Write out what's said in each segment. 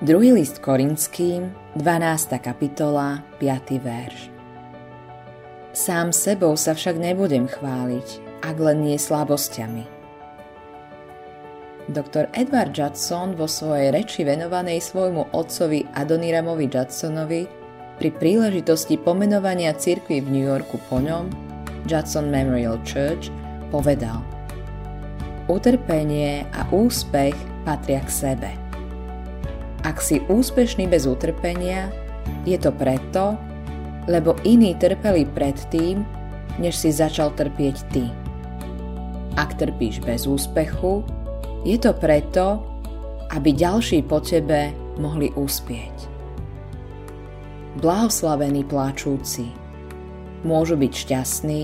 Druhý list Korinským, 12. kapitola, 5. verš. Sám sebou sa však nebudem chváliť, ak len nie slabosťami. Dr. Edward Judson vo svojej reči venovanej svojmu otcovi Adoniramovi Judsonovi pri príležitosti pomenovania cirkvi v New Yorku po ňom, Judson Memorial Church, povedal Utrpenie a úspech patria k sebe – ak si úspešný bez utrpenia, je to preto, lebo iní trpeli predtým, než si začal trpieť ty. Ak trpíš bez úspechu, je to preto, aby ďalší po tebe mohli uspieť. Blahoslavení pláčúci môžu byť šťastní,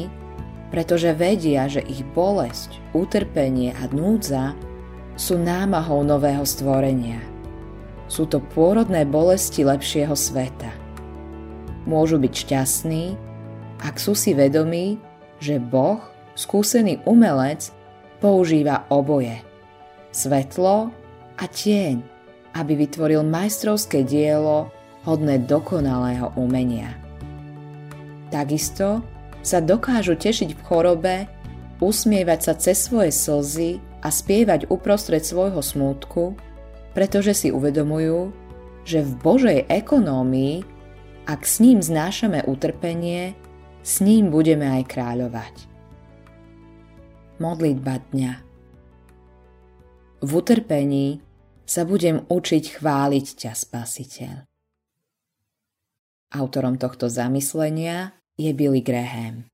pretože vedia, že ich bolesť, utrpenie a núdza sú námahou nového stvorenia – sú to pôrodné bolesti lepšieho sveta. Môžu byť šťastní, ak sú si vedomí, že Boh, skúsený umelec, používa oboje. Svetlo a tieň, aby vytvoril majstrovské dielo hodné dokonalého umenia. Takisto sa dokážu tešiť v chorobe, usmievať sa cez svoje slzy a spievať uprostred svojho smútku, pretože si uvedomujú, že v Božej ekonómii, ak s ním znášame utrpenie, s ním budeme aj kráľovať. Modlitba dňa V utrpení sa budem učiť chváliť ťa, Spasiteľ. Autorom tohto zamyslenia je Billy Graham.